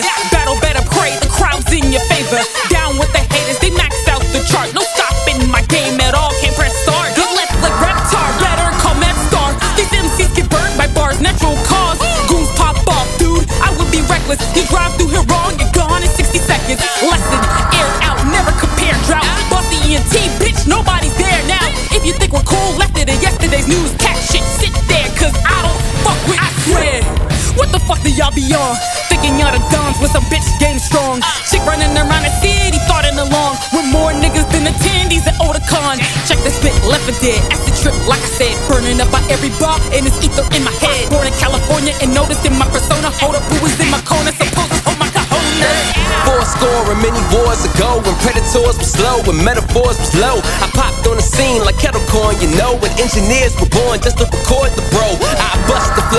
player. Battle better pray, the crowd's in your favor. Down with the haters, they max out the chart. No stopping my game at all, can't press start. Good left like Reptar, better call Map Star. These MCs get burned by bars, natural cause. Goons pop off, dude, I would be reckless. You drive through here wrong, you're gone in 60 seconds. Lesson, air out, never compare drought. Bossy ENT, T, bitch, nobody's there now. If you think we're cool, left it in yesterday's news. Cat shit, sit there, cause I don't fuck with, I swear. What the fuck do y'all be on? Thinking y'all the with some bitch game strong. Chick running around the city, thoughtin' along. With more niggas than attendees at Otakon. Check the spit, left for dead. Acid trip, like I said. Burning up by every bar, and it's ether in my head. Born in California and noticed in my persona. Hold up, who was in my corner? Supposed to hold my cojones. Four score and many wars ago when predators were slow and metaphors was low. I popped on the scene like kettle corn, you know, when engineers were born just to record the bro.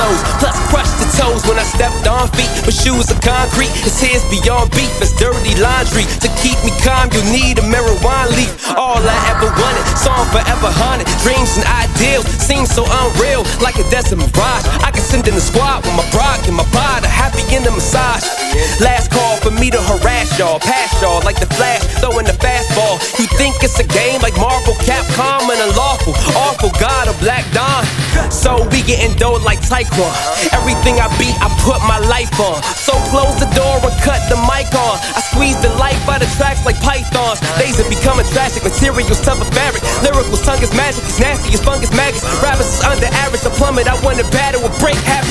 Flows, plus crush the toes when I stepped on feet. But shoes are concrete, his hair's beyond beef, it's dirty laundry. To keep me calm, you need a marijuana leaf. All I ever wanted, song forever haunted. Dreams and ideals seem so unreal, like a desert mirage. I can send in the squad with my brock and my body, happy in the massage. Last call for me to harass y'all, pass y'all like the flash, throwing the fastball. You think it's a game like Marvel, Capcom, and unlawful, awful God of Black Dawn. So getting dough like Taekwon. Everything I beat, I put my life on. So close the door and cut the mic on. I squeeze the life out of tracks like pythons. Days are becoming tragic, materials tough as fabric. Lyrical tongue is magic, it's nasty as fungus maggots. Rappers is under average, a plummet. I want to battle a break, half